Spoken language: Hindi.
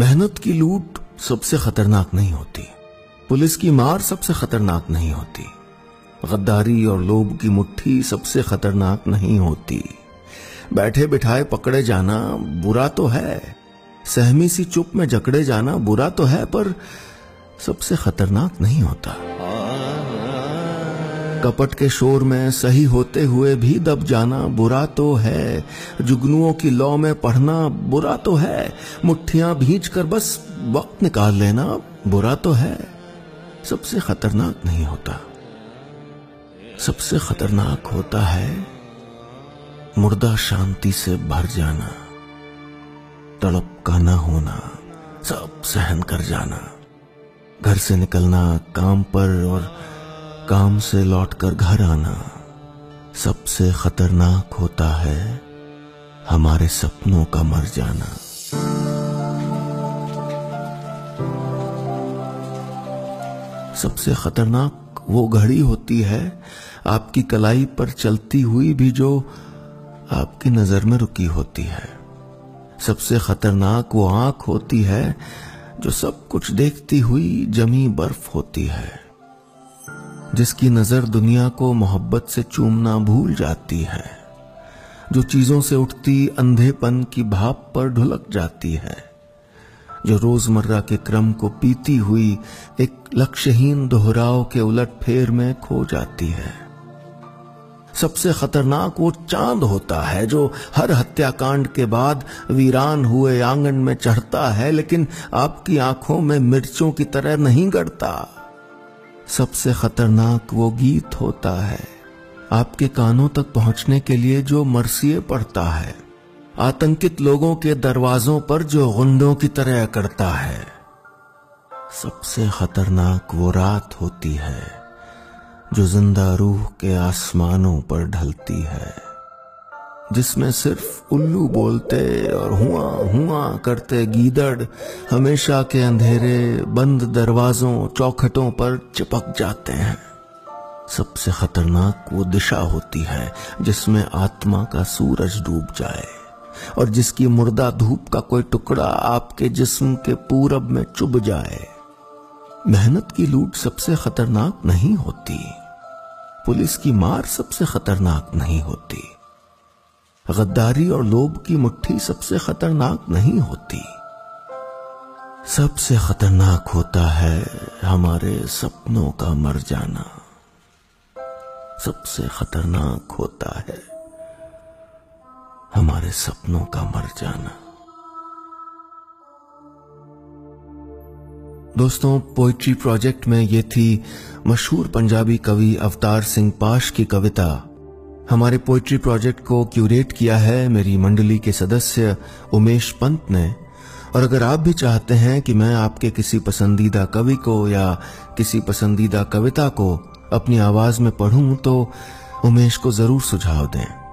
मेहनत की लूट सबसे खतरनाक नहीं होती। पुलिस की मार सबसे खतरनाक नहीं होती। गद्दारी और लोभ की मुट्ठी सबसे खतरनाक नहीं होती। बैठे बिठाए पकड़े जाना बुरा तो है। सहमी सी चुप में जकड़े जाना बुरा तो है, पर सबसे खतरनाक नहीं होता। कपट के शोर में सही होते हुए भी दब जाना बुरा तो है। जुगनुओं की लौ में पढ़ना बुरा तो है। मुट्ठियाँ भींच कर बस वक्त निकाल लेना बुरा तो है। सबसे खतरनाक नहीं होता। सबसे खतरनाक होता है मुर्दा शांति से भर जाना। तड़प का न होना, सब सहन कर जाना। घर से निकलना, काम पर और काम से लौटकर घर आना सबसे खतरनाक होता है हमारे सपनों का मर जाना। सबसे खतरनाक वो घड़ी होती है आपकी कलाई पर चलती हुई भी जो आपकी नज़र में रुकी होती है। सबसे खतरनाक वो आँख होती है जो सब कुछ देखती हुई जमी बर्फ़ होती है। जिसकी नज़र दुनिया को मोहब्बत से चूमना भूल जाती है, जो चीज़ों से उठती अंधेपन की भाप पर ढुलक जाती है, जो रोज़मर्रा के क्रम को पीती हुई एक लक्ष्यहीन दोहराव के उलट फेर में खो जाती है। सबसे खतरनाक वो चाँद होता है, जो हर हत्याकांड के बाद वीरान हुए आँगन में चढ़ता है, लेकिन आपकी आँखों में मिर्चों की तरह नहीं गड़ता सबसे खतरनाक वो गीत होता है। आपके कानों तक पहुँचने के लिए जो मरसिए पड़ता है, आतंकित लोगों के दरवाजों पर जो गुंडों की तरह करता है। सबसे खतरनाक वो रात होती है, जो ज़िंदा रूह के आसमानों पर ढलती है। जिसमें सिर्फ़ उल्लू बोलते और हुआ हुआ करते गीदड़, हमेशा के अंधेरे, बंद दरवाजों, चौखटों पर चिपक जाते हैं। सबसे खतरनाक वो दिशा होती है, जिसमें आत्मा का सूरज डूब जाए, और जिसकी मुर्दा धूप का कोई टुकड़ा आपके जिस्म के पूरब में चुभ जाए। मेहनत की लूट सबसे खतरनाक नहीं होती। पुलिस की मार सबसे खतरनाक नहीं होती। गद्दारी और लोभ की मुट्ठी सबसे खतरनाक नहीं होती। सबसे खतरनाक होता है हमारे सपनों का मर जाना। सबसे खतरनाक होता है हमारे सपनों का मर जाना। दोस्तों पोइट्री प्रोजेक्ट में ये थी मशहूर पंजाबी कवि अवतार सिंह पाश की कविता। हमारे पोइट्री प्रोजेक्ट को क्यूरेट किया है मेरी मंडली के सदस्य उमेश पंत ने। और अगर आप भी चाहते हैं कि मैं आपके किसी पसंदीदा कवि को या किसी पसंदीदा कविता को अपनी आवाज़ में पढ़ूं तो उमेश को ज़रूर सुझाव दें।